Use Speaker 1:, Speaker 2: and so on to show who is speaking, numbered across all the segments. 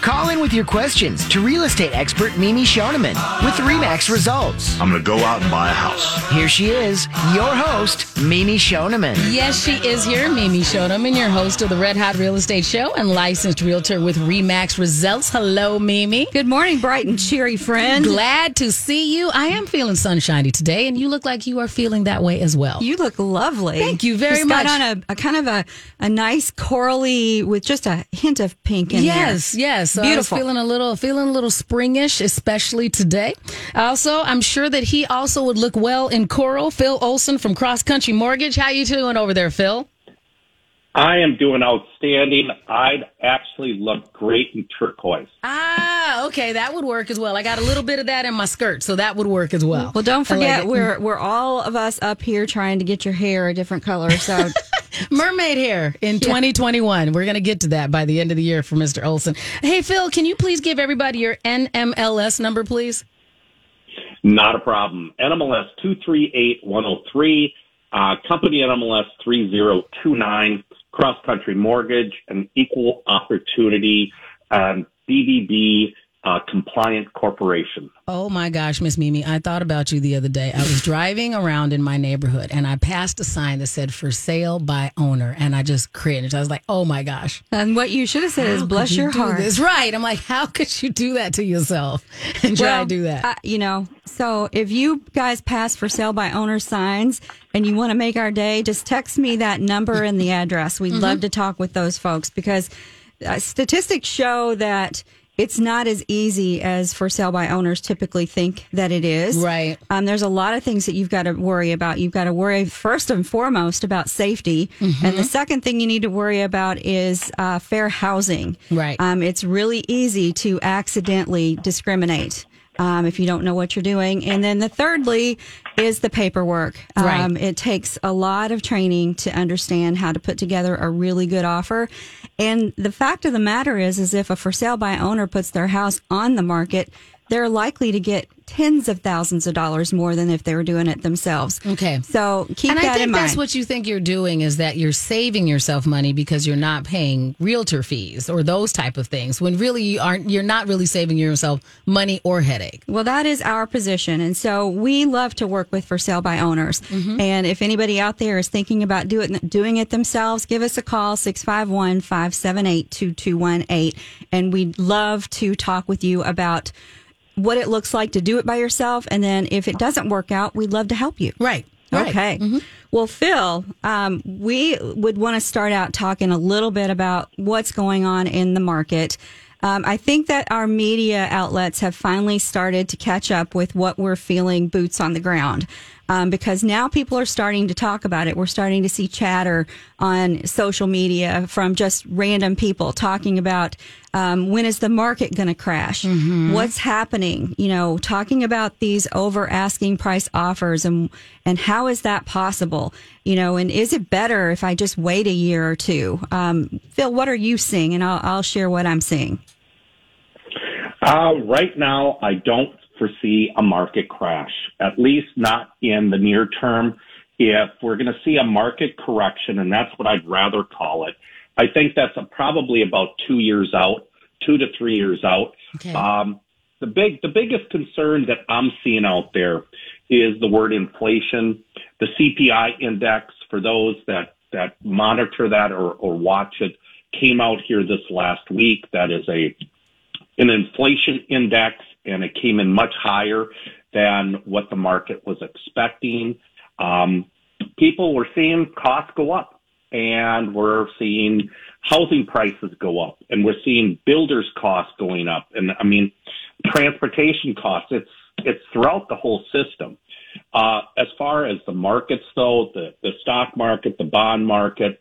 Speaker 1: Call in with your questions to real estate expert Mimi Schoneman with Remax Results.
Speaker 2: I'm going to go out and buy a house.
Speaker 1: Here she is, your host, Mimi Schoneman.
Speaker 3: Yes, she is here, Mimi Schoneman, your host of the Red Hot Real Estate Show and licensed realtor with Remax Results. Hello, Mimi.
Speaker 4: Good morning, bright and cheery friend.
Speaker 3: Glad to see you. I am feeling sunshiny today, and you look like you are feeling that way as well.
Speaker 4: You look lovely.
Speaker 3: Thank you very
Speaker 4: Just
Speaker 3: much.
Speaker 4: Got on a, a kind of a, a nice corally with just a hint of pink in it.
Speaker 3: yes,
Speaker 4: there.
Speaker 3: yes. So
Speaker 4: Beautiful.
Speaker 3: Feeling a little, feeling a little springish, especially today. Also, I'm sure that he also would look well in coral. Phil Olson from Cross Country Mortgage. How you doing over there, Phil?
Speaker 5: I am doing outstanding. I'd actually look great in turquoise.
Speaker 3: Ah, okay, that would work as well. I got a little bit of that in my skirt, so that would work as well.
Speaker 4: Well, don't
Speaker 3: I like
Speaker 4: forget we're we're all of us up here trying to get your hair a different color. So
Speaker 3: mermaid hair in 2021. We're going to get to that by the end of the year for Mr. Olson. Hey, Phil, can you please give everybody your NMLS number, please?
Speaker 5: Not a problem. NMLS 238103, uh, company NMLS 3029, cross country mortgage, and equal opportunity, um, BBB, uh, compliant corporation.
Speaker 3: Oh my gosh, Miss Mimi, I thought about you the other day. I was driving around in my neighborhood and I passed a sign that said for sale by owner and I just cringed. I was like, "Oh my gosh."
Speaker 4: and what you should have said is bless
Speaker 3: you
Speaker 4: your heart.
Speaker 3: This right. I'm like, "How could you do that to yourself?" And try
Speaker 4: Well,
Speaker 3: to do that.
Speaker 4: uh, you know, so if you guys pass for sale by owner signs and you want to make our day, just text me that number and the address. We'd
Speaker 3: Mm-hmm.
Speaker 4: love to talk with those folks because uh, statistics show that it's not as easy as for sale by owners typically think that it is.
Speaker 3: Right.
Speaker 4: Um, there's a lot of things that you've got to worry about. You've got to worry first and foremost about safety.
Speaker 3: Mm-hmm.
Speaker 4: And the second thing you need to worry about is uh, fair housing.
Speaker 3: Right.
Speaker 4: Um, it's really easy to accidentally discriminate. Um, if you don't know what you're doing. And then the thirdly is the paperwork.
Speaker 3: Right.
Speaker 4: Um, it takes a lot of training to understand how to put together a really good offer. And the fact of the matter is, is if a for sale by owner puts their house on the market, they're likely to get tens of thousands of dollars more than if they were doing it themselves.
Speaker 3: Okay.
Speaker 4: So keep
Speaker 3: and
Speaker 4: that
Speaker 3: I think
Speaker 4: in mind.
Speaker 3: that's what you think you're doing is that you're saving yourself money because you're not paying realtor fees or those type of things. When really you aren't, you're not really saving yourself money or headache.
Speaker 4: Well, that is our position. And so we love to work with for sale by owners.
Speaker 3: Mm-hmm.
Speaker 4: And if anybody out there is thinking about do it, doing it themselves, give us a call, 651 578 2218. And we'd love to talk with you about what it looks like to do it by yourself. And then if it doesn't work out, we'd love to help you.
Speaker 3: Right. Right.
Speaker 4: Okay. Well, Phil, um, we would want to start out talking a little bit about what's going on in the market. Um, I think that our media outlets have finally started to catch up with what we're feeling boots on the ground. Um, because now people are starting to talk about it. We're starting to see chatter on social media from just random people talking about um, when is the market going to crash? What's happening? You know, talking about these over asking price offers and and how is that possible? You know, and is it better if I just wait a year or two? Um, Phil, what are you seeing? And I'll, I'll share what I'm seeing.
Speaker 5: Uh, right now, I don't foresee a market crash, at least not in the near term. If we're going to see a market correction, and that's what I'd rather call it, I think that's a, probably about two years out, two to three years out.
Speaker 3: Okay.
Speaker 5: Um, the big, the biggest concern that I'm seeing out there is the word inflation, the CPI index. For those that that monitor that or, or watch it, came out here this last week. That is a an inflation index, and it came in much higher than what the market was expecting. Um, people were seeing costs go up, and we're seeing housing prices go up, and we're seeing builders' costs going up, and I mean, transportation costs. It's it's throughout the whole system. Uh, as far as the markets, though, the the stock market, the bond market,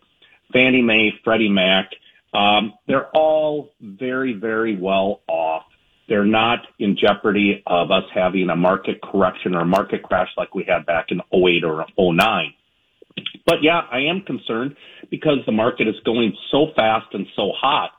Speaker 5: Fannie Mae, Freddie Mac, um, they're all very, very well off. They're not in jeopardy of us having a market correction or market crash like we had back in 08 or 09. But yeah, I am concerned because the market is going so fast and so hot.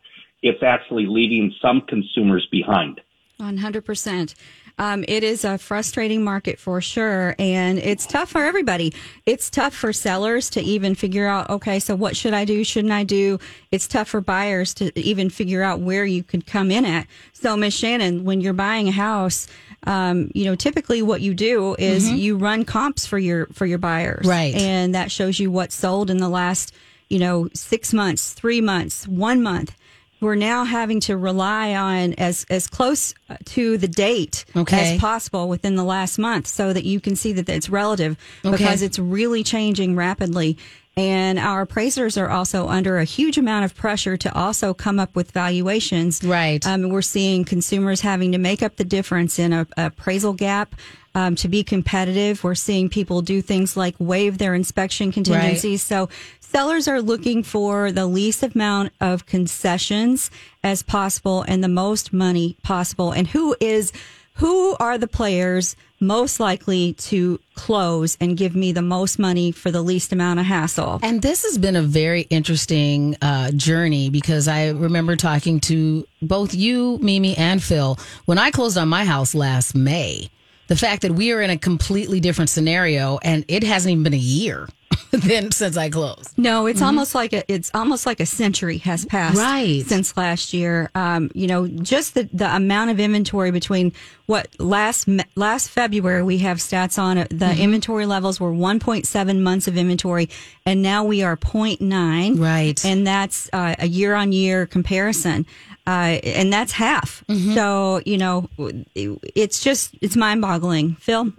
Speaker 5: it's actually leaving some consumers behind.
Speaker 4: 100%. Um, it is a frustrating market for sure, and it's tough for everybody. It's tough for sellers to even figure out, okay, so what should I do? Shouldn't I do? It's tough for buyers to even figure out where you could come in at. So, Miss Shannan, when you're buying a house, um, you know, typically what you do is
Speaker 3: Mm-hmm.
Speaker 4: you run comps for your for your buyers,
Speaker 3: Right.
Speaker 4: And that shows you what's sold in the last, you know, six months, three months, one month. We're now having to rely on as as close to the date
Speaker 3: Okay.
Speaker 4: as possible within the last month, so that you can see that it's relative
Speaker 3: Okay.
Speaker 4: because it's really changing rapidly. And our appraisers are also under a huge amount of pressure to also come up with valuations.
Speaker 3: Right.
Speaker 4: Um, we're seeing consumers having to make up the difference in a, a appraisal gap um, to be competitive. We're seeing people do things like waive their inspection contingencies. So sellers are looking for the least amount of concessions as possible and the most money possible. And who is who are the players most likely to close and give me the most money for the least amount of hassle?
Speaker 3: And this has been a very interesting uh, journey because I remember talking to both you, Mimi, and Phil when I closed on my house last May. The fact that we are in a completely different scenario and it hasn't even been a year then since I closed.
Speaker 4: No, it's almost like a it's almost like a century has passed
Speaker 3: Right.
Speaker 4: since last year. Um, you know, just the, the amount of inventory between what last last February we have stats on. The inventory levels were 1.7 months of inventory, and now we are 0.9.
Speaker 3: Right.
Speaker 4: and that's uh, a year on year comparison. Uh, and that's half. So, you know, it's just, it's mind boggling. Phil?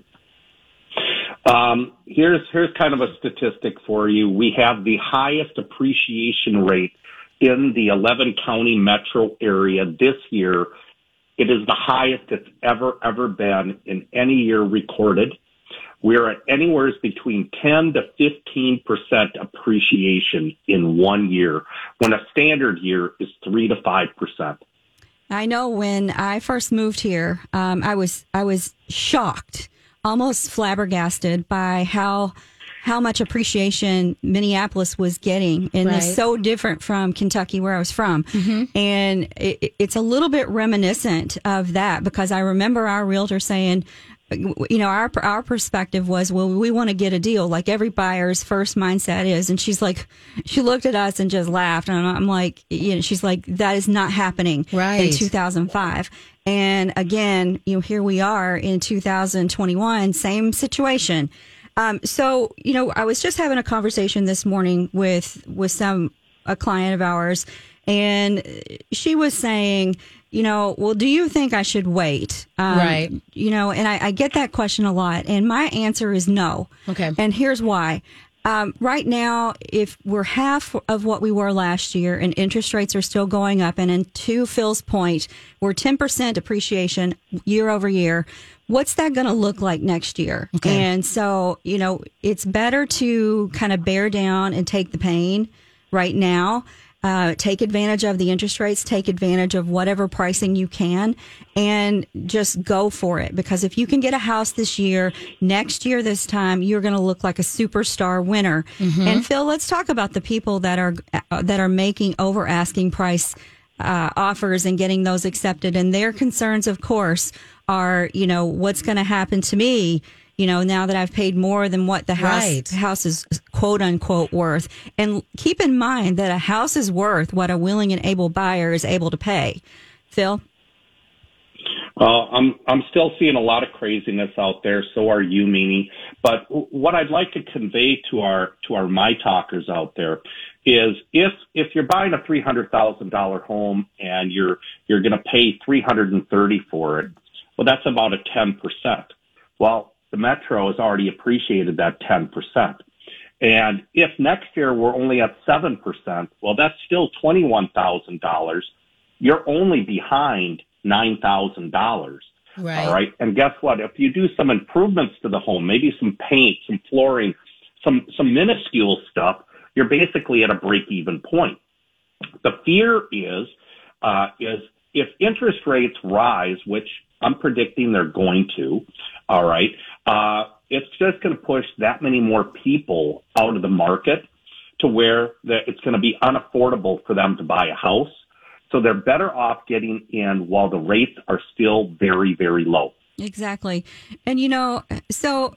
Speaker 5: Um, here's here's kind of a statistic for you. We have the highest appreciation rate in the 11 county metro area this year. It is the highest it's ever ever been in any year recorded. We're at anywhere between 10 to 15 percent appreciation in one year, when a standard year is three to five percent.
Speaker 4: I know when I first moved here, um, I was I was shocked, almost flabbergasted by how how much appreciation Minneapolis was getting, and it's so different from Kentucky, where I was from. Mm-hmm. And it, it- it's a little bit reminiscent of that because I remember our realtor saying. You know, our our perspective was, well, we want to get a deal, like every buyer's first mindset is. And she's like, she looked at us and just laughed, and I'm like, you know, she's like, that is not happening
Speaker 3: Right.
Speaker 4: in 2005. And again, you know, here we are in 2021, same situation. Um, so, you know, I was just having a conversation this morning with with some a client of ours, and she was saying, you know, well, do you think I should wait? Um,
Speaker 3: Right.
Speaker 4: You know, and I, I get that question a lot, and my answer is no.
Speaker 3: Okay.
Speaker 4: And here's why. Um, right now, if we're half of what we were last year and interest rates are still going up, and in to Phil's point, we're 10% depreciation year over year, what's that going to look like next year? And so, you know, it's better to kind of bear down and take the pain right now. Uh, take advantage of the interest rates, take advantage of whatever pricing you can, and just go for it. Because if you can get a house this year, next year, this time, you're going to look like a superstar winner. And Phil, let's talk about the people that are uh, that are making over asking price uh, offers and getting those accepted. And their concerns, of course, are you know what's going to happen to me. You know, now that I've paid more than what the house
Speaker 3: Right.
Speaker 4: house is quote unquote worth. And keep in mind that a house is worth what a willing and able buyer is able to pay. Phil?
Speaker 5: Well, I'm I'm still seeing a lot of craziness out there. So are you, Mimi. But what I'd like to convey to our to our my talkers out there is if if you're buying a three hundred thousand dollar home and you're you're going to pay three hundred and thirty for it, well, that's about a ten percent. Well, the metro has already appreciated that ten percent. And if next year we're only at seven percent, well, that's still twenty one thousand dollars. You're only behind nine thousand dollars.
Speaker 3: Right.
Speaker 5: All right. And guess what? If you do some improvements to the home, maybe some paint, some flooring, some some minuscule stuff, you're basically at a break even point. The fear is uh, is if interest rates rise, which I'm predicting they're going to. All right. Uh, it's just going to push that many more people out of the market to where it's going to be unaffordable for them to buy a house. So they're better off getting in while the rates are still very, very low.
Speaker 4: Exactly. And you know, so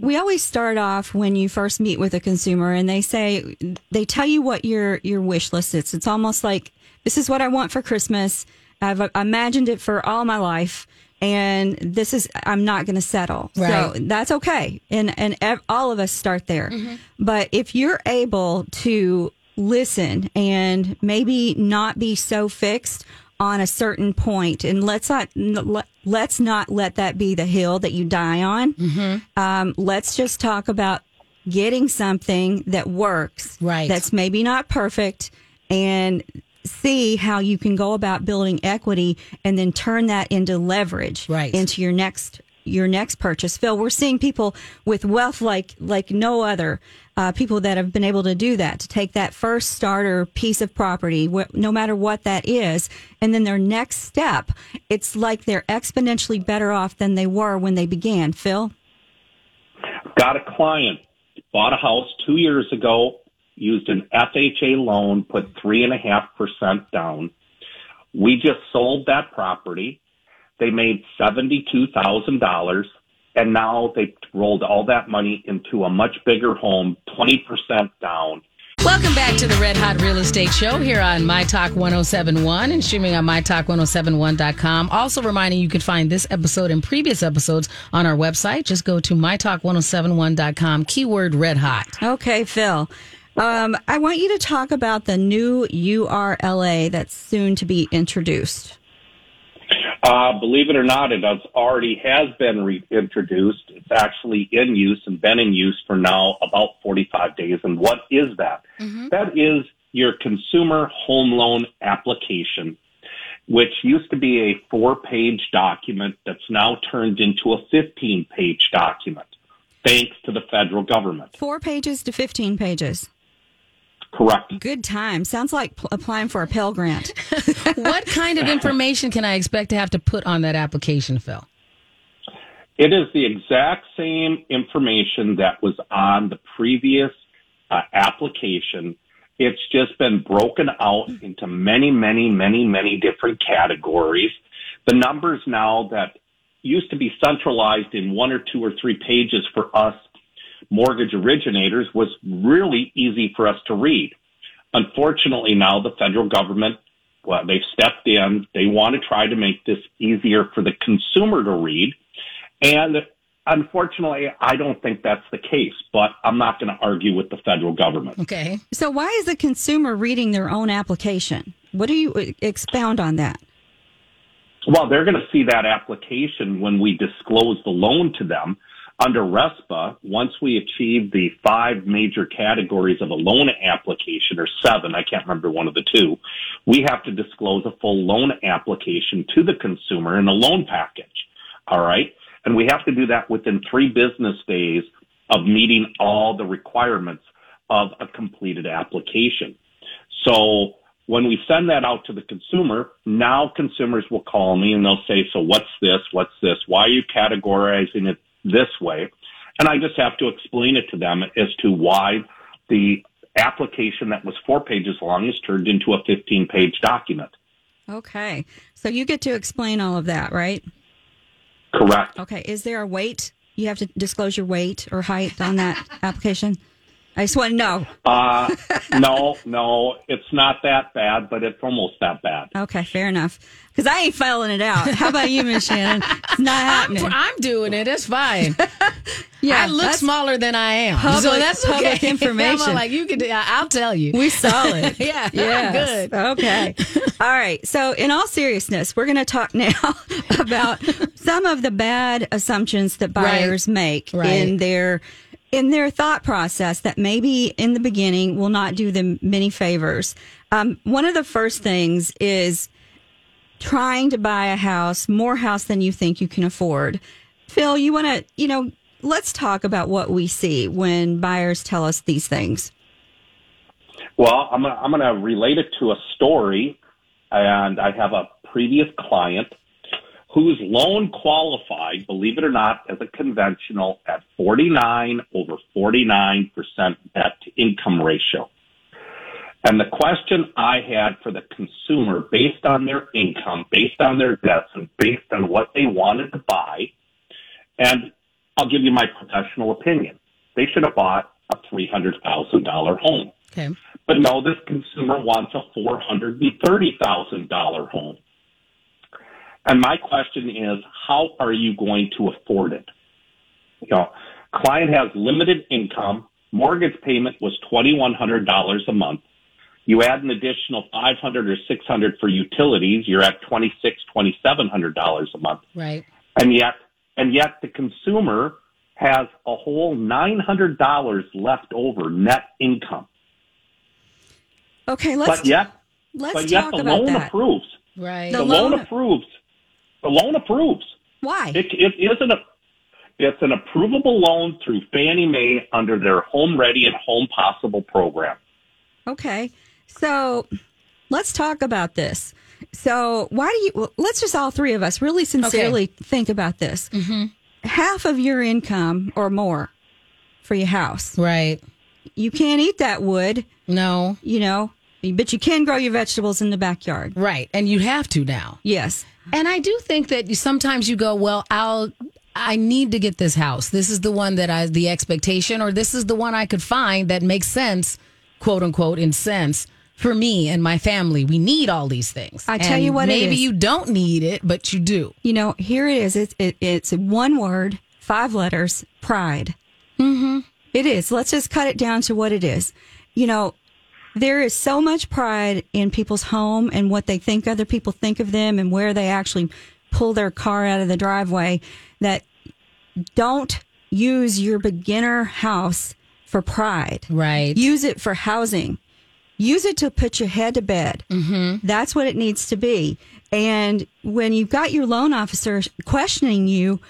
Speaker 4: we always start off when you first meet with a consumer and they say they tell you what your your wish list is. It's almost like this is what I want for Christmas. I've imagined it for all my life and this is I'm not going to settle.
Speaker 3: Right.
Speaker 4: So that's okay. And and ev- all of us start there. But if you're able to listen and maybe not be so fixed on a certain point and let's not let's not let that be the hill that you die on. Um, let's just talk about getting something that works.
Speaker 3: Right.
Speaker 4: That's maybe not perfect and see how you can go about building equity and then turn that into leverage
Speaker 3: Right.
Speaker 4: into your next your next purchase. Phil, we're seeing people with wealth like like no other. Uh, people that have been able to do that to take that first starter piece of property, wh- no matter what that is, and then their next step. It's like they're exponentially better off than they were when they began. Phil,
Speaker 5: Got a client, bought a house two years ago, used an FHA loan, put three and a half percent down. We just sold that property. They made $72,000 and now they rolled all that money into a much bigger home, 20% down.
Speaker 3: Welcome back to the Red Hot Real Estate Show here on My Talk 1071 and streaming on MyTalk1071.com. Also reminding you can find this episode and previous episodes on our website. Just go to MyTalk1071.com, keyword Red Hot.
Speaker 4: Okay, Phil. Um, I want you to talk about the new URLA that's soon to be introduced.
Speaker 5: Uh, believe it or not, it has already has been reintroduced. It's actually in use and been in use for now about 45 days. And what is that? That is your consumer home loan application, which used to be a four page document that's now turned into a 15 page document, thanks to the federal government.
Speaker 4: Four pages to 15 pages.
Speaker 5: Correct.
Speaker 4: Good time. Sounds like pl- applying for a Pell Grant.
Speaker 3: what kind of information can I expect to have to put on that application, Phil?
Speaker 5: It is the exact same information that was on the previous uh, application. It's just been broken out into many, many, many, many different categories. The numbers now that used to be centralized in one or two or three pages for us mortgage originators was really easy for us to read. Unfortunately, now the federal government, well, they've stepped in. They want to try to make this easier for the consumer to read. And unfortunately, I don't think that's the case, but I'm not going to argue with the federal government.
Speaker 3: Okay.
Speaker 4: so, why is the consumer reading their own application? What do you uh, expound on that?
Speaker 5: Well, they're going to see that application when we disclose the loan to them. Under RESPA, once we achieve the five major categories of a loan application, or seven, I can't remember one of the two, we have to disclose a full loan application to the consumer in a loan package. All right. And we have to do that within three business days of meeting all the requirements of a completed application. So when we send that out to the consumer, now consumers will call me and they'll say, so what's this? What's this? Why are you categorizing it this way? And I just have to explain it to them as to why the application that was four pages long is turned into a 15 page document.
Speaker 4: Okay. So, you get to explain all of that, right?
Speaker 5: Correct.
Speaker 4: Okay. Is there a weight? You have to disclose your weight or height on that application? I just want to know.
Speaker 5: Uh, no, no, it's not that bad, but it's almost that bad.
Speaker 4: Okay, fair enough. Because I ain't filling it out. How about you, Miss Shannan? It's not
Speaker 3: I'm,
Speaker 4: happening.
Speaker 3: I'm doing it. It's fine.
Speaker 4: yeah,
Speaker 3: I look
Speaker 4: that's-
Speaker 3: smaller than I am.
Speaker 4: public-
Speaker 3: so that's
Speaker 4: public
Speaker 3: okay.
Speaker 4: information.
Speaker 3: I'm like, you could, I'll tell you.
Speaker 4: We saw it.
Speaker 3: yeah.
Speaker 4: Yes.
Speaker 3: Good.
Speaker 4: Okay. All right. So, in all seriousness, we're going to talk now about some of the bad assumptions that buyers make
Speaker 3: Right.
Speaker 4: in their in their thought process that maybe in the beginning will not do them many favors. Um, one of the first things is trying to buy a house, more house than you think you can afford. Phil, you want to, you know, let's talk about what we see when buyers tell us these things.
Speaker 5: Well, I'm I'm going to relate it to a story, and I have a previous client whose loan qualified, believe it or not, as a conventional at 49 over 49% debt to income ratio. And the question I had for the consumer, based on their income, based on their debts, and based on what they wanted to buy, and I'll give you my professional opinion. They should have bought a $300,000 home.
Speaker 3: Okay.
Speaker 5: But no, this consumer wants a $430,000 home. And my question is, how are you going to afford it? You know, client has limited income. Mortgage payment was $2,100 a month. You add an additional 500 or 600 for utilities, you're at $2,600, $2,700 a month.
Speaker 3: Right.
Speaker 5: And yet, and yet the consumer has a whole $900 left over net income.
Speaker 4: Okay, let's
Speaker 5: But yet,
Speaker 4: let's
Speaker 5: but yet
Speaker 4: talk
Speaker 5: the
Speaker 4: about
Speaker 5: loan
Speaker 4: that.
Speaker 5: approves.
Speaker 3: Right.
Speaker 4: The
Speaker 5: The loan
Speaker 4: loan-
Speaker 5: approves. The loan approves.
Speaker 4: Why?
Speaker 5: It, it isn't a. It's an approvable loan through Fannie Mae under their Home Ready and Home Possible program.
Speaker 4: Okay. So let's talk about this. So why do you, well, let's just all three of us really sincerely think about this. Mm-hmm. Half of your income or more for your house.
Speaker 3: Right.
Speaker 4: You can't eat that wood,
Speaker 3: No.
Speaker 4: you know, but you can grow your vegetables in the backyard.
Speaker 3: Right. And you have to now.
Speaker 4: Yes.
Speaker 3: And I do think that you, sometimes you go, well, I'll, I need to get this house. This is the one that I, the expectation, or this is the one I could find that makes sense, quote unquote, in sense for me and my family. We need all these things.
Speaker 4: I tell
Speaker 3: And
Speaker 4: you what
Speaker 3: maybe
Speaker 4: is.
Speaker 3: you don't need it, but you do.
Speaker 4: You know, here it is. It's, it, it's one word, five letters, pride. Mm-hmm. It is. Let's just cut it down to what it is. You know, there is so much pride in people's home and what they think other people think of them and where they actually pull their car out of the driveway that don't use your beginner house for pride.
Speaker 3: Right.
Speaker 4: Use it for housing. Use it to put your head to bed. Mm-hmm. That's what it needs to be. And when you've got your loan officer questioning you,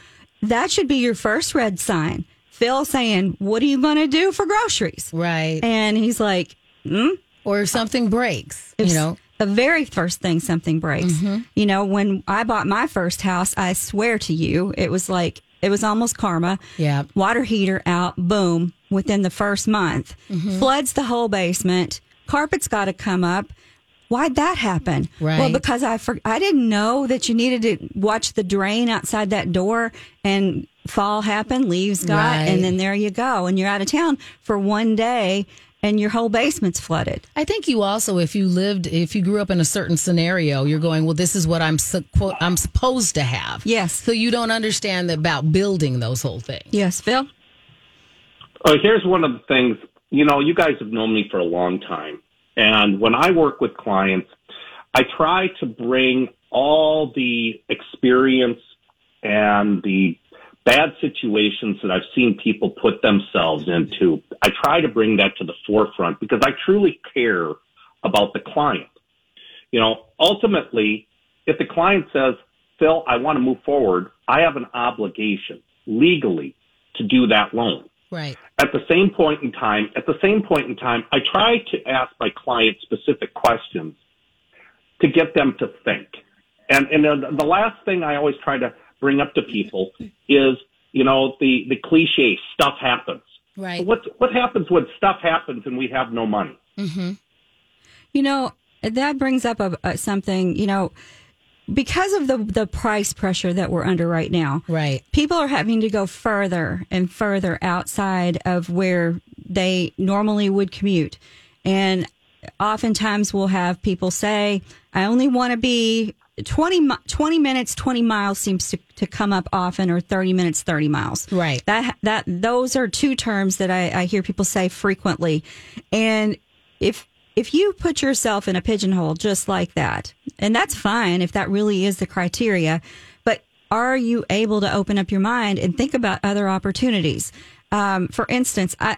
Speaker 4: that should be your first red sign. Phil saying, What are you going to do for groceries?
Speaker 3: right.
Speaker 4: And he's like, hmm?
Speaker 3: or something breaks,
Speaker 4: If
Speaker 3: you know.
Speaker 4: the very first thing something breaks.
Speaker 3: Mm-hmm.
Speaker 4: You know, when I bought my first house, I swear to you, it was like it was almost karma.
Speaker 3: Yeah.
Speaker 4: Water heater out, boom, within the first month.
Speaker 3: Mm-hmm.
Speaker 4: Floods the whole basement. Carpet's got to come up. Why'd that happen? Well, because I for, I didn't know that you needed to watch the drain outside that door and fall happened, leaves got,
Speaker 3: Right.
Speaker 4: and then there you go. And you're out of town for one day and your whole basement's flooded.
Speaker 3: I think you also, if you lived, if you grew up in a certain scenario, you're going, well, this is what I'm su- quote I'm supposed to have.
Speaker 4: Yes.
Speaker 3: So you don't understand about building those whole things.
Speaker 4: Yes, Phil?
Speaker 5: Oh, here's one of the things, you know, you guys have known me for a long time. And when I work with clients, I try to bring all the experience and the bad situations that I've seen people put themselves into. I try to bring that to the forefront because I truly care about the client. You know, ultimately, if the client says, Phil, I want to move forward, I have an obligation legally to do that loan
Speaker 3: Right.
Speaker 5: at the same point in time, at the same point in time, I try to ask my clients specific questions to get them to think. And and the last thing I always try to bring up to people is, you know, the the cliche stuff happens.
Speaker 3: Right.
Speaker 5: What what happens when stuff happens and we have no money? Mm-hmm.
Speaker 4: You know, that brings up a, a, something, you know, because of the the price pressure that we're under right now.
Speaker 3: Right.
Speaker 4: People are having to go further and further outside of where they normally would commute. And oftentimes we'll have people say, I only want to be 20, 20 minutes, 20 miles seems to, to come up often, or 30 minutes, 30 miles.
Speaker 3: Right.
Speaker 4: That, that, those are two terms that I, I hear people say frequently. And if, if you put yourself in a pigeonhole just like that, and that's fine if that really is the criteria, but are you able to open up your mind and think about other opportunities? Um, for instance, I,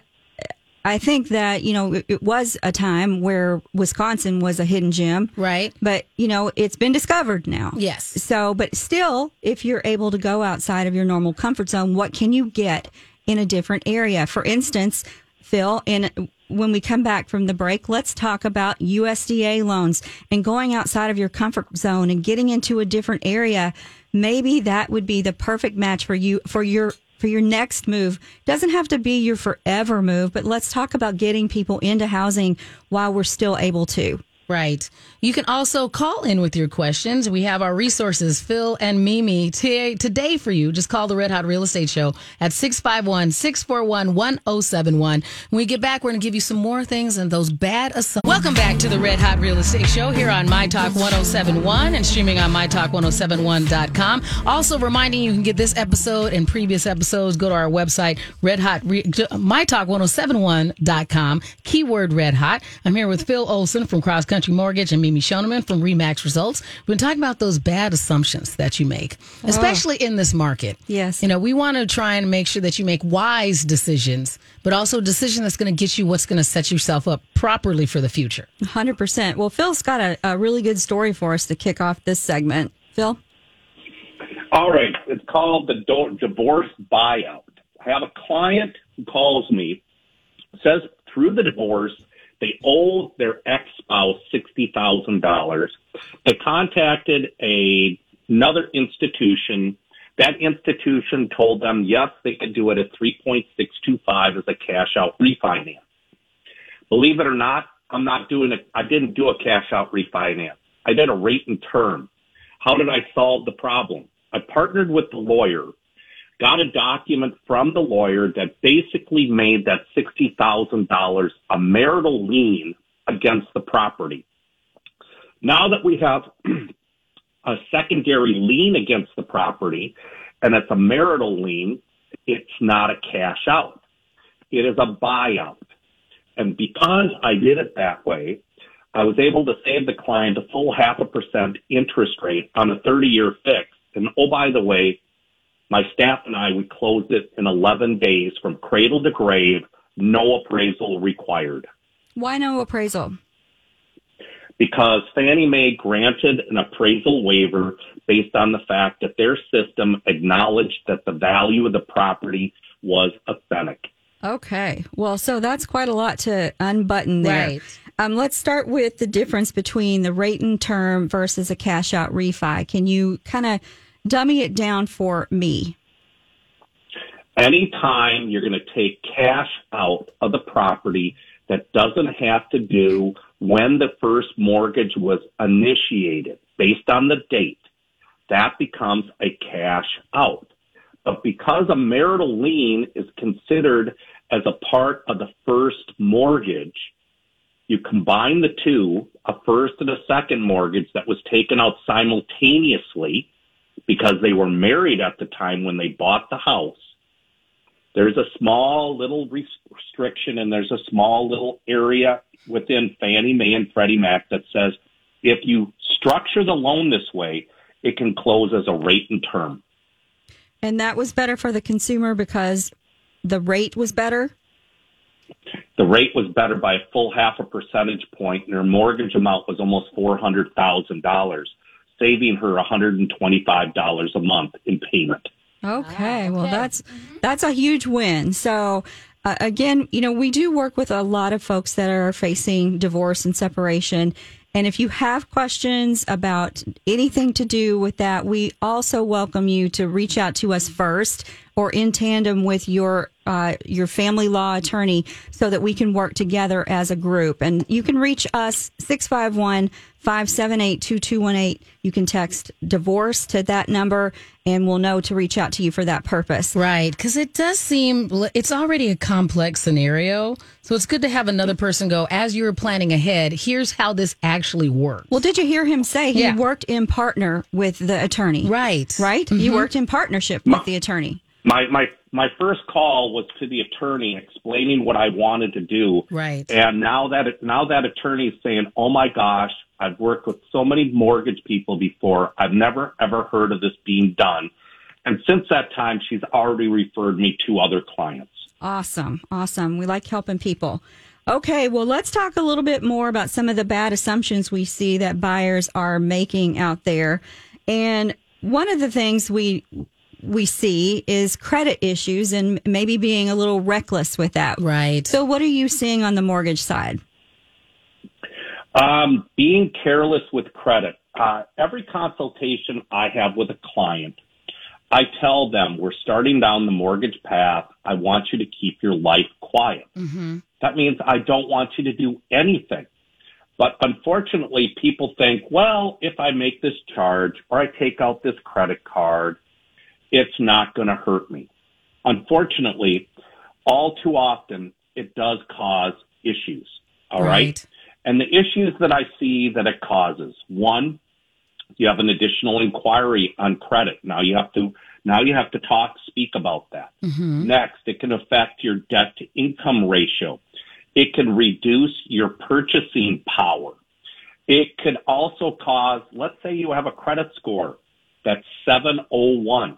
Speaker 4: I think that, you know, it, was a time where Wisconsin was a hidden gem.
Speaker 3: Right.
Speaker 4: But, you know, it's been discovered now.
Speaker 3: Yes.
Speaker 4: So, but still, if you're able to go outside of your normal comfort zone, what can you get in a different area? For instance, Phil, in when we come back from the break, let's talk about USDA loans and going outside of your comfort zone and getting into a different area. Maybe that would be the perfect match for you for your for your next move. Doesn't have to be your forever move, but let's talk about getting people into housing while we're still able to.
Speaker 3: Right. You can also call in with your questions. We have our resources, Phil and Mimi, t- today for you. Just call the Red Hot Real Estate Show at 651 641 1071. When we get back, we're going to give you some more things and those bad assumptions. Welcome back to the Red Hot Real Estate Show here on My Talk 1071 and streaming on MyTalk1071.com. Also, reminding you can get this episode and previous episodes. Go to our website, Red Hot, Re- MyTalk1071.com, keyword Red Hot. I'm here with Phil Olson from Cross Country Mortgage and Mimi Schoneman from Remax Results. We've been talking about those bad assumptions that you make, oh. especially in this market.
Speaker 4: Yes.
Speaker 3: You know, we want to try and make sure that you make wise decisions, but also a decision that's going to get you what's going to set yourself up properly for the future.
Speaker 4: 100%. Well, Phil's got a, a really good story for us to kick off this segment. Phil?
Speaker 5: All right. It's called the do- divorce buyout. I have a client who calls me, says through the divorce, they owe their ex spouse $60,000. They contacted a, another institution. That institution told them, yes, they could do it at 3.625 as a cash out refinance. Believe it or not, I'm not doing it. I didn't do a cash out refinance. I did a rate and term. How did I solve the problem? I partnered with the lawyer, got a document from the lawyer that basically made that $60,000 a marital lien against the property. Now that we have a secondary lien against the property and it's a marital lien, it's not a cash out. It is a buyout. And because I did it that way, I was able to save the client a full half a percent interest rate on a 30 year fix. And oh, by the way, my staff and I, we closed it in 11 days from cradle to grave, no appraisal required.
Speaker 4: Why no appraisal?
Speaker 5: Because Fannie Mae granted an appraisal waiver based on the fact that their system acknowledged that the value of the property was authentic.
Speaker 4: Okay. Well, so that's quite a lot to unbutton there.
Speaker 3: Right.
Speaker 4: Um, let's start with the difference between the rate and term versus a cash out refi. Can you kind of dummy it down for me?
Speaker 5: Anytime you're going to take cash out of the property that doesn't have to do when the first mortgage was initiated based on the date, that becomes a cash out. But because a marital lien is considered as a part of the first mortgage, you combine the two, a first and a second mortgage that was taken out simultaneously because they were married at the time when they bought the house. There's a small little restriction and there's a small little area within Fannie Mae and Freddie Mac that says if you structure the loan this way, it can close as a rate and term.
Speaker 4: And that was better for the consumer because the rate was better?
Speaker 5: The rate was better by a full half a percentage point, and her mortgage amount was almost four hundred thousand dollars, saving her one hundred and twenty-five dollars a month in payment.
Speaker 4: Okay, well that's that's a huge win. So uh, again, you know, we do work with a lot of folks that are facing divorce and separation. And if you have questions about anything to do with that, we also welcome you to reach out to us first or in tandem with your uh, your family law attorney so that we can work together as a group. And you can reach us 651 578 2218. You can text divorce to that number and we'll know to reach out to you for that purpose.
Speaker 3: Right. Because it does seem it's already a complex scenario. So it's good to have another person go, as you were planning ahead, here's how this actually works.
Speaker 4: Well, did you hear him say he
Speaker 3: Yeah.
Speaker 4: worked in partner with the attorney?
Speaker 3: Right.
Speaker 4: Right? He worked in partnership with the attorney.
Speaker 5: My my my first call was to the attorney explaining what I wanted to do.
Speaker 3: Right.
Speaker 5: And now that it, now that attorney is saying, "Oh my gosh, I've worked with so many mortgage people before. I've never ever heard of this being done." And since that time, she's already referred me to other clients.
Speaker 4: Awesome. Awesome. We like helping people. Okay, well, let's talk a little bit more about some of the bad assumptions we see that buyers are making out there. And one of the things we we see is credit issues and maybe being a little reckless with that.
Speaker 3: Right.
Speaker 4: So what are you seeing on the mortgage side?
Speaker 5: Um, being careless with credit. Uh, every consultation I have with a client, I tell them we're starting down the mortgage path. I want you to keep your life quiet. That means I don't want you to do anything. But unfortunately, people think, well, if I make this charge or I take out this credit card, it's not going to hurt me. Unfortunately, all too often, it does cause issues. All right.
Speaker 3: Right.
Speaker 5: And the issues that I see that it causes, one, you have an additional inquiry on credit. Now you have to, now you have to talk, speak about that. Mm-hmm. Next, it can affect your debt to income ratio. It can reduce your purchasing power. It could also cause, let's say you have a credit score that's 701.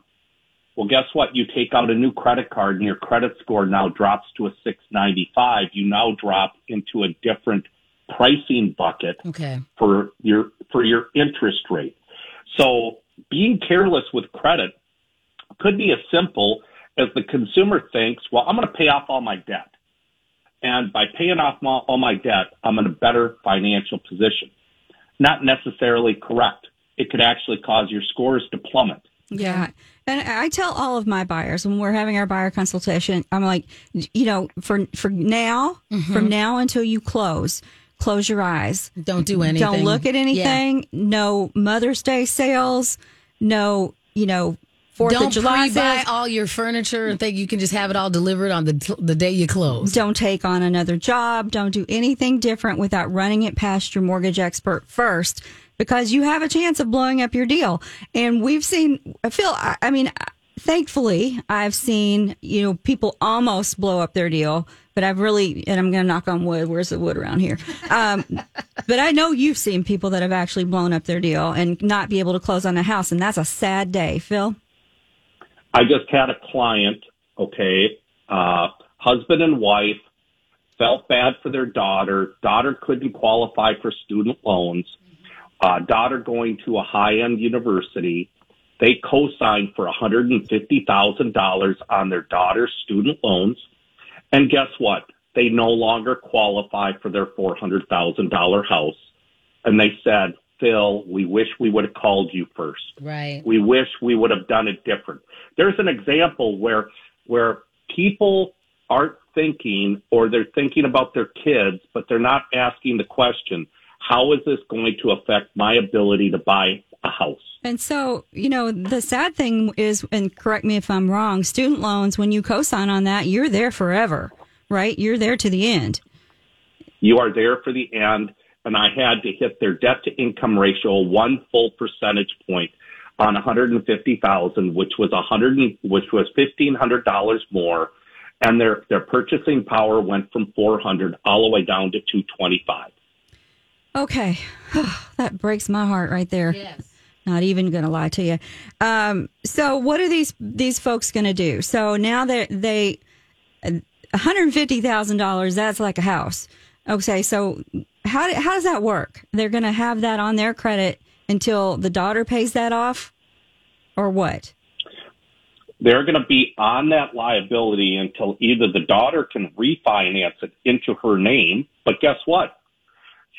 Speaker 5: Well, guess what? You take out a new credit card and your credit score now drops to a 695. You now drop into a different pricing bucket
Speaker 3: Okay.
Speaker 5: for your for your interest rate. So being careless with credit could be as simple as the consumer thinks, well, I'm going to pay off all my debt. And by paying off my, all my debt, I'm in a better financial position. Not necessarily correct. It could actually cause your scores to plummet.
Speaker 4: Yeah. And I tell all of my buyers when we're having our buyer consultation, I'm like, you know, for for now, from mm-hmm. now until you close, close your eyes.
Speaker 3: Don't do anything.
Speaker 4: Don't look at
Speaker 3: Yeah.
Speaker 4: anything. No Mother's Day sales. No, you know, Fourth
Speaker 3: Don't
Speaker 4: of July
Speaker 3: pre-buy
Speaker 4: sales.
Speaker 3: all your furniture and think you can just have it all delivered on the the day you close.
Speaker 4: Don't take on another job. Don't do anything different without running it past your mortgage expert first because you have a chance of blowing up your deal. And we've seen, Phil, I I mean, thankfully, I've seen, you know, people almost blow up their deal, but I've really, and I'm going to knock on wood. Where's the wood around here? Um, but I know you've seen people that have actually blown up their deal and not be able to close on a house. And that's a sad day, Phil.
Speaker 5: I just had a client, okay, uh, husband and wife felt bad for their daughter. Daughter couldn't qualify for student loans. Uh, daughter going to a high end university. They co-signed for $150,000 on their daughter's student loans. And guess what? They no longer qualify for their $400,000 house. And they said, Phil, we wish we would have called you first.
Speaker 3: Right.
Speaker 5: We wish we would have done it different. There's an example where where people aren't thinking or they're thinking about their kids, but they're not asking the question, how is this going to affect my ability to buy a house?
Speaker 4: And so, you know, the sad thing is, and correct me if I'm wrong, student loans, when you co-sign on that, you're there forever, right? You're there to the end.
Speaker 5: You are there for the end, and I had to hit their debt to income ratio one full percentage point on 150,000, which was a hundred, which was fifteen hundred dollars more, and their their purchasing power went from 400 all the way down to 225.
Speaker 4: Okay. that breaks my heart right there.
Speaker 3: Yes.
Speaker 4: Not even going to lie to you. Um, so what are these, these folks going to do? So now that they, $150,000, that's like a house. Okay. So how, how does that work? They're going to have that on their credit until the daughter pays that off or what?
Speaker 5: they're going to be on that liability until either the daughter can refinance it into her name, but guess what?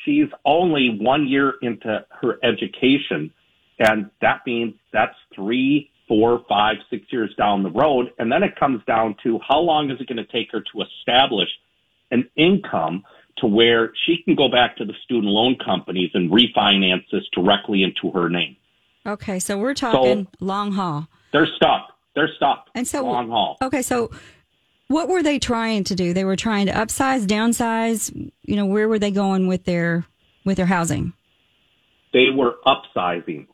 Speaker 5: She's only one year into her education, and that means that's three, four, five, six years down the road. And then it comes down to how long is it going to take her to establish an income to where she can go back to the student loan companies and refinance this directly into her name.
Speaker 4: Okay. So we're talking long haul.
Speaker 5: They're stuck. They're stuck.
Speaker 4: And so
Speaker 5: long haul.
Speaker 4: Okay, so what were they trying to do? They were trying to upsize, downsize. You know, where were they going with their with their housing?
Speaker 5: they were upsizing.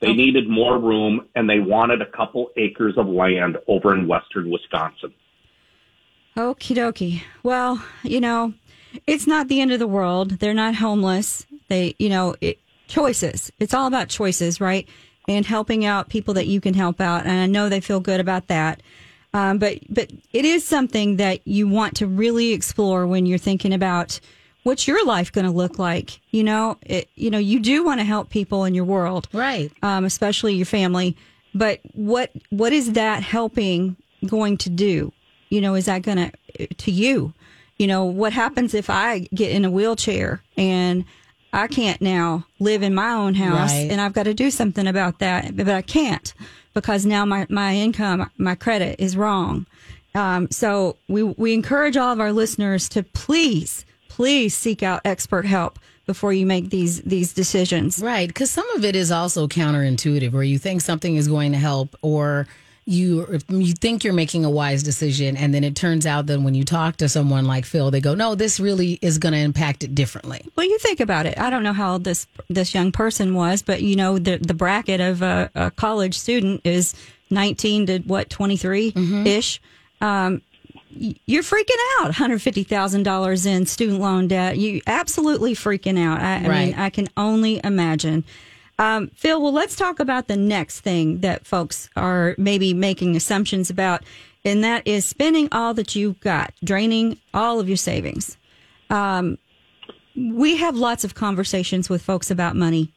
Speaker 5: They needed more room and they wanted a couple acres of land over in western Wisconsin.
Speaker 4: Okie dokie. Well, you know, it's not the end of the world. They're not homeless. They, you know, it, choices. It's all about choices, right? And helping out people that you can help out. And I know they feel good about that. Um, but but it is something that you want to really explore when you're thinking about what's your life going to look like. You know, it, you know, you do want to help people in your world,
Speaker 3: Right.
Speaker 4: um, especially your family. But what what is that helping going to do? You know, is that going to to you? You know, what happens if I get in a wheelchair and I can't now live in my own house
Speaker 3: Right.
Speaker 4: and I've got to do something about that, but I can't because now my, my income, my credit is wrong. Um, so we, we encourage all of our listeners to please, please seek out expert help before you make these, these decisions.
Speaker 3: Right, because some of it is also counterintuitive, where you think something is going to help, or you you think you're making a wise decision, and then it turns out that when you talk to someone like Phil, they go, "No, this really is going to impact it differently."
Speaker 4: Well, you think about it. I don't know how old this this young person was, but you know the the bracket of a, a college student is nineteen to what twenty ish. Um, you're freaking out. One hundred fifty thousand dollars in student loan debt. You absolutely freaking out. I, I mean, I can only imagine. Um, Phil, well, let's talk about the next thing that folks are maybe making assumptions about, and that is spending all that you've got, draining all of your savings we have lots of conversations with folks about money.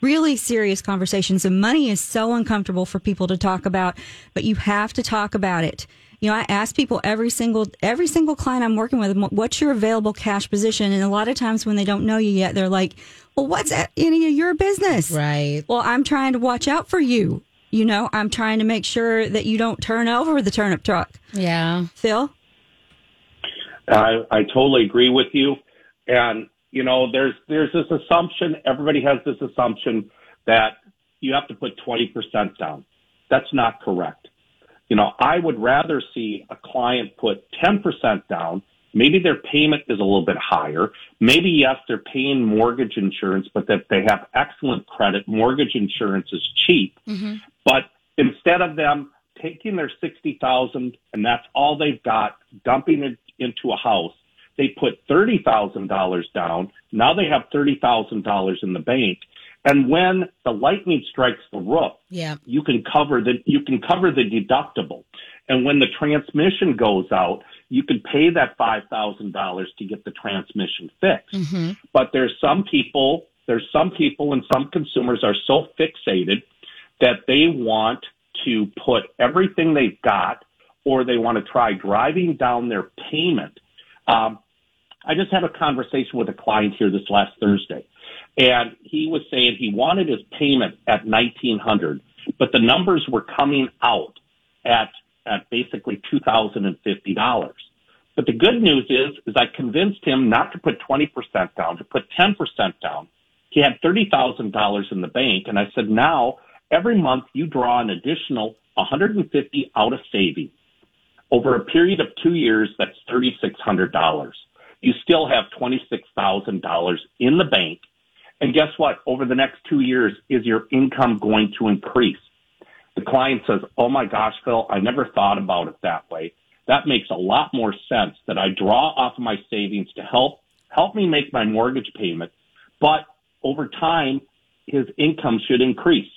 Speaker 4: Really serious conversations. And money is so uncomfortable for people to talk about, but you have to talk about it. You know, I ask people every single every single client I'm working with, what's your available cash position? And a lot of times when they don't know you yet, they're like, "Well, what's that- any of your business?"
Speaker 3: Right.
Speaker 4: Well, I'm trying to watch out for you. You know, I'm trying to make sure that you don't turn over the turnip truck.
Speaker 3: Yeah.
Speaker 4: Phil,
Speaker 5: I, I totally agree with you. And, you know, there's, there's this assumption, everybody has this assumption that you have to put 20% down. That's not correct. You know, I would rather see a client put 10% down. Maybe their payment is a little bit higher. Maybe, yes, they're paying mortgage insurance, but that they have excellent credit. Mortgage insurance is cheap. Mm-hmm. But instead of them taking their 60,000 and that's all they've got, dumping it into a house, they put $30,000 down. Now they have $30,000 in the bank. And when the lightning strikes the roof,
Speaker 3: Yeah.
Speaker 5: you can cover the you can cover the deductible. And when the transmission goes out, you can pay that five thousand dollars to get the transmission fixed. But there's some people, there's some people and some consumers are so fixated that they want to put everything they've got or they want to try driving down their payment. Um, I just had a conversation with a client here this last Thursday, and he was saying he wanted his payment at nineteen hundred, but the numbers were coming out at at basically two thousand and fifty dollars. But the good news is, is I convinced him not to put twenty percent down, to put ten percent down. He had thirty thousand dollars in the bank, and I said, now every month you draw an additional one hundred and fifty out of savings over a period of two years, that's $3,600. You still have $26,000 in the bank. And guess what? Over the next two years, is your income going to increase? The client says, Oh my gosh, Phil, I never thought about it that way. That makes a lot more sense that I draw off of my savings to help, help me make my mortgage payment. But over time, his income should increase.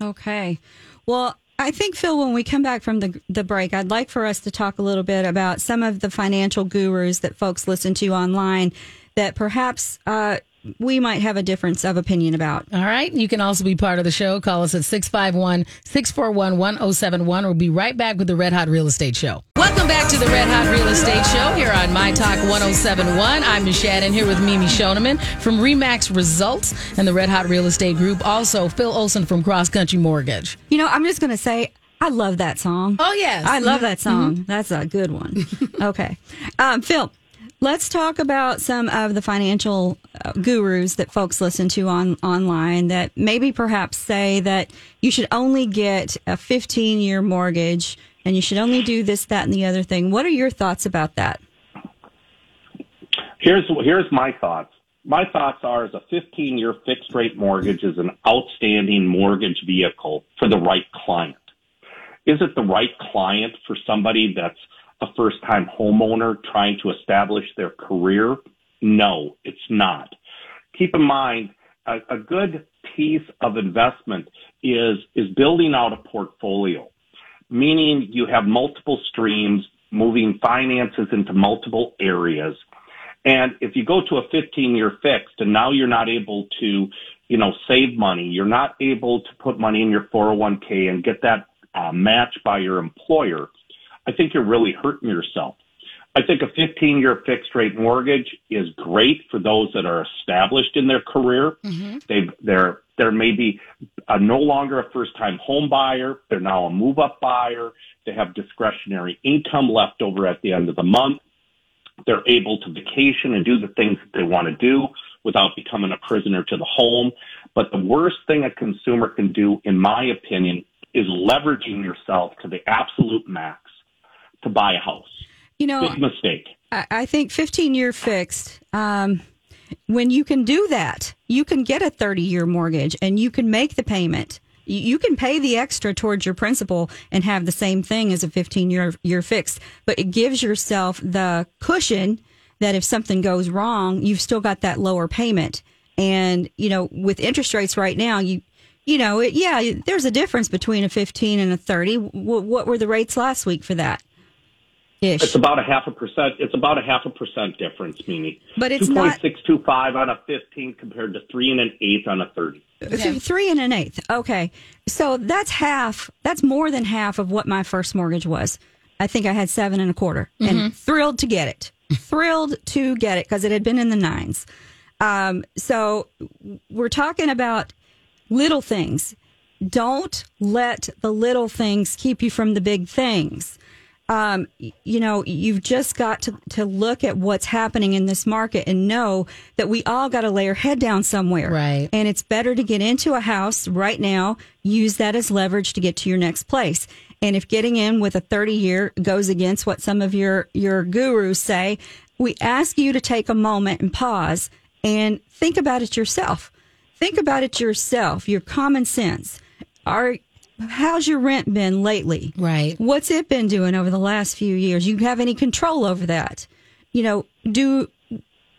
Speaker 4: Okay. Well, I think Phil, when we come back from the the break, I'd like for us to talk a little bit about some of the financial gurus that folks listen to online that perhaps uh, we might have a difference of opinion about.
Speaker 3: All right. You can also be part of the show. Call us at 651 641 1071. We'll be right back with the Red Hot Real Estate Show. Welcome back to the Red Hot Real Estate Show here on My Talk 1071. I'm Miss Shannan here with Mimi Schoneman from Remax Results and the Red Hot Real Estate Group. Also, Phil Olson from Cross Country Mortgage.
Speaker 4: You know, I'm just going to say I love that song.
Speaker 3: Oh, yes.
Speaker 4: I love that song. That's a good one. okay. Um, Phil, let's talk about some of the financial uh, gurus that folks listen to on online that maybe perhaps say that you should only get a 15 year mortgage and you should only do this, that, and the other thing. What are your thoughts about that?
Speaker 5: Here's here's my thoughts. My thoughts are as a 15 year fixed rate mortgage is an outstanding mortgage vehicle for the right client. Is it the right client for somebody that's a first time homeowner trying to establish their career? No, it's not. Keep in mind a, a good piece of investment is is building out a portfolio, meaning you have multiple streams, moving finances into multiple areas. And if you go to a 15 year fixed and now you're not able to, you know, save money, you're not able to put money in your 401k and get that uh, matched by your employer, I think you're really hurting yourself. I think a 15 year fixed rate mortgage is great for those that are established in their career. They they're they're maybe uh, no longer a first time home buyer. They're now a move up buyer. They have discretionary income left over at the end of the month. They're able to vacation and do the things that they want to do without becoming a prisoner to the home. But the worst thing a consumer can do, in my opinion, is leveraging yourself to the absolute max to buy a house.
Speaker 4: You know,
Speaker 5: Big mistake.
Speaker 4: I, I think 15 year fixed, um, when you can do that, you can get a 30 year mortgage and you can make the payment. You you can pay the extra towards your principal and have the same thing as a 15 year year fixed, but it gives yourself the cushion that if something goes wrong, you've still got that lower payment. And, you know, with interest rates right now, you, you know, it, yeah, there's a difference between a 15 and a 30. What, what were the rates last week for that? Ish.
Speaker 5: It's about a half a percent. It's about a half a percent difference, Mimi.
Speaker 4: But it's
Speaker 5: two
Speaker 4: not-
Speaker 5: point six two five on a fifteen compared to three and an eighth on a thirty.
Speaker 4: Th- Three and an eighth. Okay. So that's half, that's more than half of what my first mortgage was. I think I had seven and a quarter and thrilled to get it. thrilled to get it because it had been in the nines. Um, so we're talking about little things. Don't let the little things keep you from the big things. Um, you know, you've just got to, to look at what's happening in this market and know that we all got to lay our head down somewhere.
Speaker 3: Right.
Speaker 4: And it's better to get into a house right now, use that as leverage to get to your next place. And if getting in with a 30 year goes against what some of your, your gurus say, we ask you to take a moment and pause and think about it yourself. Think about it yourself, your common sense. Are, how's your rent been lately?
Speaker 3: Right.
Speaker 4: What's it been doing over the last few years? You have any control over that? You know, do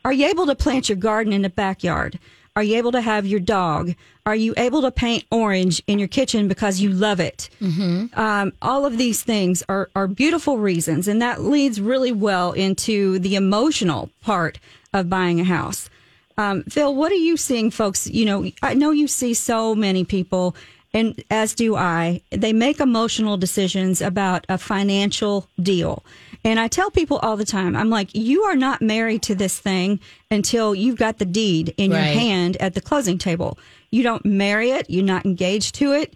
Speaker 4: are you able to plant your garden in the backyard? Are you able to have your dog? Are you able to paint orange in your kitchen because you love it? Mm-hmm. Um, all of these things are, are beautiful reasons, and that leads really well into the emotional part of buying a house. Um, Phil, what are you seeing, folks? You know, I know you see so many people, and as do I, they make emotional decisions about a financial deal. And I tell people all the time, I'm like, you are not married to this thing until you've got the deed in your hand at the closing table. You don't marry it, you're not engaged to it.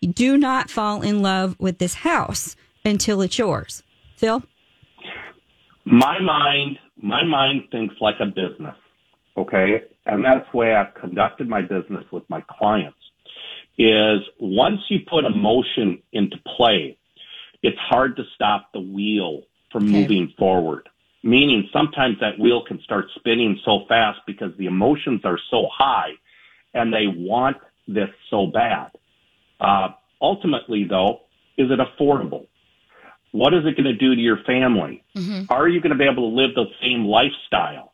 Speaker 4: You do not fall in love with this house until it's yours. Phil?
Speaker 5: My mind, my mind thinks like a business. Okay. And that's the way I've conducted my business with my clients is once you put emotion into play, it's hard to stop the wheel from
Speaker 3: Okay.
Speaker 5: moving forward. Meaning sometimes that wheel can start spinning so fast because the emotions are so high and they want this so bad. Uh, ultimately though, is it affordable? What is it going to do to your family? Are you going to be able to live the same lifestyle?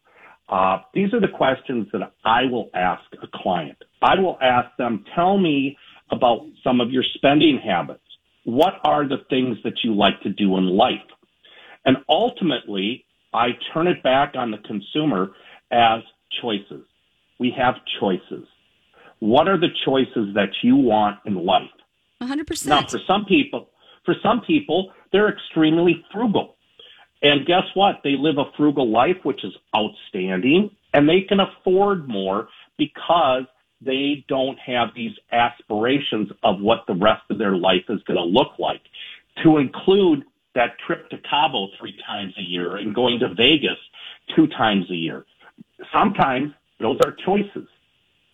Speaker 5: Uh, these are the questions that I will ask a client. I will ask them, tell me about some of your spending habits. What are the things that you like to do in life? And ultimately, I turn it back on the consumer as choices. We have choices. What are the choices that you want in life?
Speaker 4: 100%.
Speaker 5: Now, for some people, for some people, they're extremely frugal. And guess what? They live a frugal life, which is outstanding, and they can afford more because they don't have these aspirations of what the rest of their life is going to look like. To include that trip to Cabo three times a year and going to Vegas two times a year. Sometimes those are choices.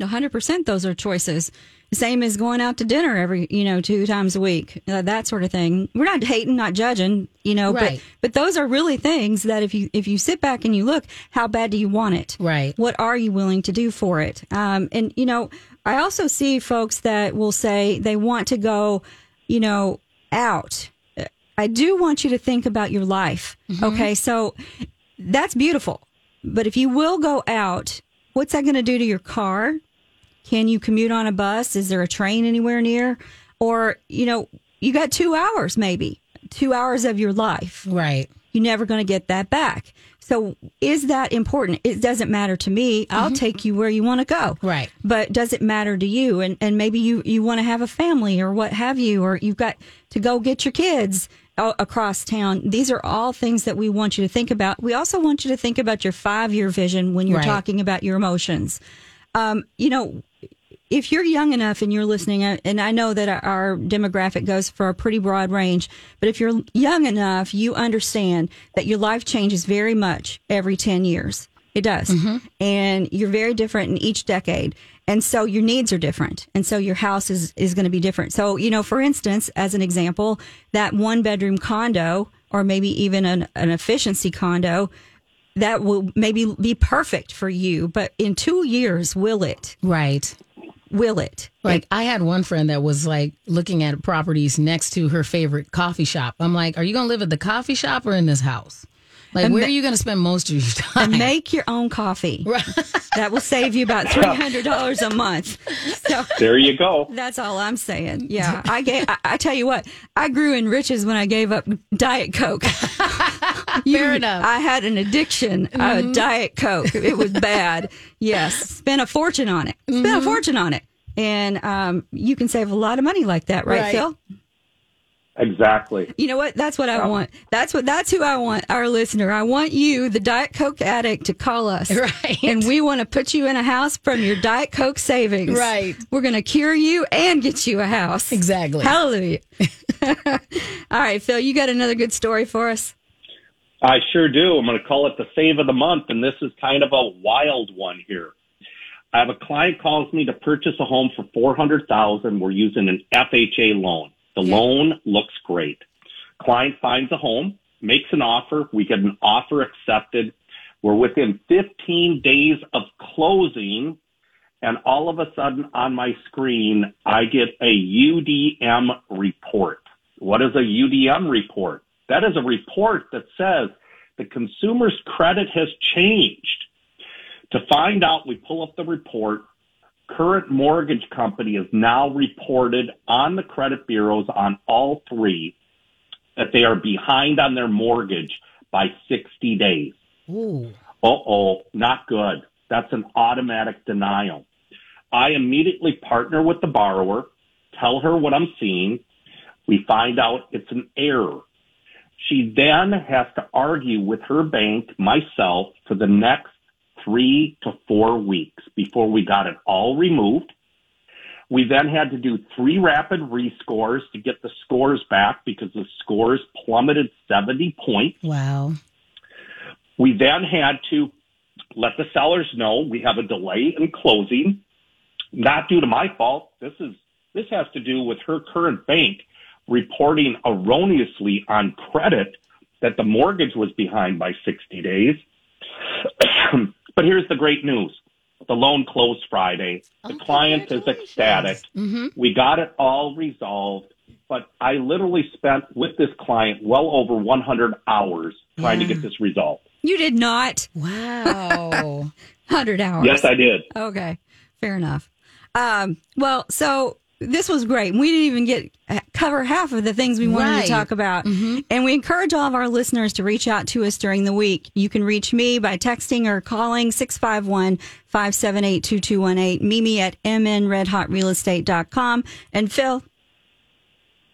Speaker 4: 100% those are choices. Same as going out to dinner every, you know, two times a week, uh, that sort of thing. We're not hating, not judging, you know,
Speaker 3: Right.
Speaker 4: but, but those are really things that if you, if you sit back and you look, how bad do you want it?
Speaker 3: Right.
Speaker 4: What are you willing to do for it? Um, and, you know, I also see folks that will say they want to go, you know, out. I do want you to think about your life. Okay. So that's beautiful. But if you will go out, what's that going to do to your car? Can you commute on a bus? Is there a train anywhere near? Or, you know, you got two hours maybe, two hours of your life.
Speaker 3: Right.
Speaker 4: you're never going to get that back. So is that important? It doesn't matter to me. I'll mm-hmm. take you where you want to go.
Speaker 3: Right.
Speaker 4: But does it matter to you? And and maybe you you want to have a family or what have you, or you've got to go get your kids across town. These are all things that we want you to think about. We also want you to think about your five year vision when you're
Speaker 3: Right.
Speaker 4: talking about your emotions. Um, you know, if you're young enough and you're listening, uh, and I know that our demographic goes for a pretty broad range, but if you're young enough, you understand that your life changes very much every 10 years. It does. And you're very different in each decade. And so your needs are different. And so your house is, is going to be different. So, you know, for instance, as an example, that one bedroom condo or maybe even an, an efficiency condo that will maybe be perfect for you. But in two years, will it?
Speaker 3: Right.
Speaker 4: Will it?
Speaker 3: Like I had one friend that was like looking at properties next to her favorite coffee shop. I'm like, are you going to live at the coffee shop or in this house? Like,
Speaker 4: And
Speaker 3: where
Speaker 4: ma-
Speaker 3: are you going to spend most of your time?
Speaker 4: and make your own coffee. that will save you about three hundred dollars a month. So
Speaker 5: There you go.
Speaker 4: that's all I'm saying. Yeah, I gave. I, I tell you what, I grew in riches when I gave up Diet Coke. You-
Speaker 3: Fair enough.
Speaker 4: I had an addiction, uh, Diet Coke. It was bad. Yes, spent a fortune on it. Spent a fortune on it, and um, you can save a lot of money like that, right,
Speaker 3: Right.
Speaker 4: Phil?
Speaker 5: Exactly.
Speaker 4: You know what? That's what I want. That's what. That's who I want. Our listener. I want you, the Diet Coke addict, to call us.
Speaker 3: Right.
Speaker 4: And we want to put you in a house from your Diet Coke savings.
Speaker 3: Right.
Speaker 4: We're going to cure you and get you a house.
Speaker 3: Exactly.
Speaker 4: Hallelujah. All right, Phil. You got another good story for us.
Speaker 5: I sure do. I'm going to call it the save of the month, and this is kind of a wild one here. I have a client calls me to purchase a home for four hundred thousand. We're using an FHA loan. The loan looks great. Client finds a home, makes an offer. We get an offer accepted. We're within 15 days of closing, and all of a sudden on my screen, I get a UDM report. What is a UDM report? That is a report that says the consumer's credit has changed. To find out, we pull up the report. Current mortgage company is now reported on the credit bureaus on all three that they are behind on their mortgage by 60 days. Uh oh, not good. That's an automatic denial. I immediately partner with the borrower, tell her what I'm seeing. We find out it's an error. She then has to argue with her bank, myself, for the next three to four weeks before we got it all removed. We then had to do three rapid rescores to get the scores back because the scores plummeted 70 points.
Speaker 3: Wow.
Speaker 5: We then had to let the sellers know we have a delay in closing, not due to my fault. This is this has to do with her current bank reporting erroneously on credit that the mortgage was behind by 60 days. but here's the great news. The loan closed Friday. The
Speaker 3: Oh,
Speaker 5: client is ecstatic. We got it all resolved, but I literally spent with this client well over 100 hours trying to get this resolved.
Speaker 4: You did not.
Speaker 3: Wow.
Speaker 4: 100 hours.
Speaker 5: Yes, I did.
Speaker 4: Okay, fair enough. Um, well, so this was great. We didn't even get uh, cover half of the things we wanted
Speaker 3: Right.
Speaker 4: to talk about, mm-hmm. and we encourage all of our listeners to reach out to us during the week. You can reach me by texting or calling 651-578-2218, Mimi at mnredhotrealestate.com, and Phil.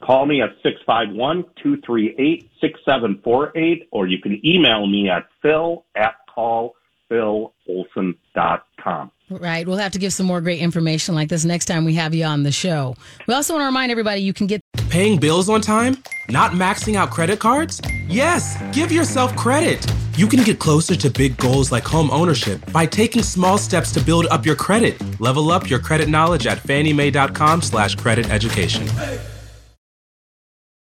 Speaker 5: Call me at 651-238-6748, or you can email me at phil at callphilolson.com.
Speaker 3: Right. We'll have to give some more great information like this next time we have you on the show. We also want to remind everybody you can get
Speaker 6: Paying bills on time? Not maxing out credit cards? Yes, give yourself credit. You can get closer to big goals like home ownership by taking small steps to build up your credit. Level up your credit knowledge at fanniemae.com slash credit education.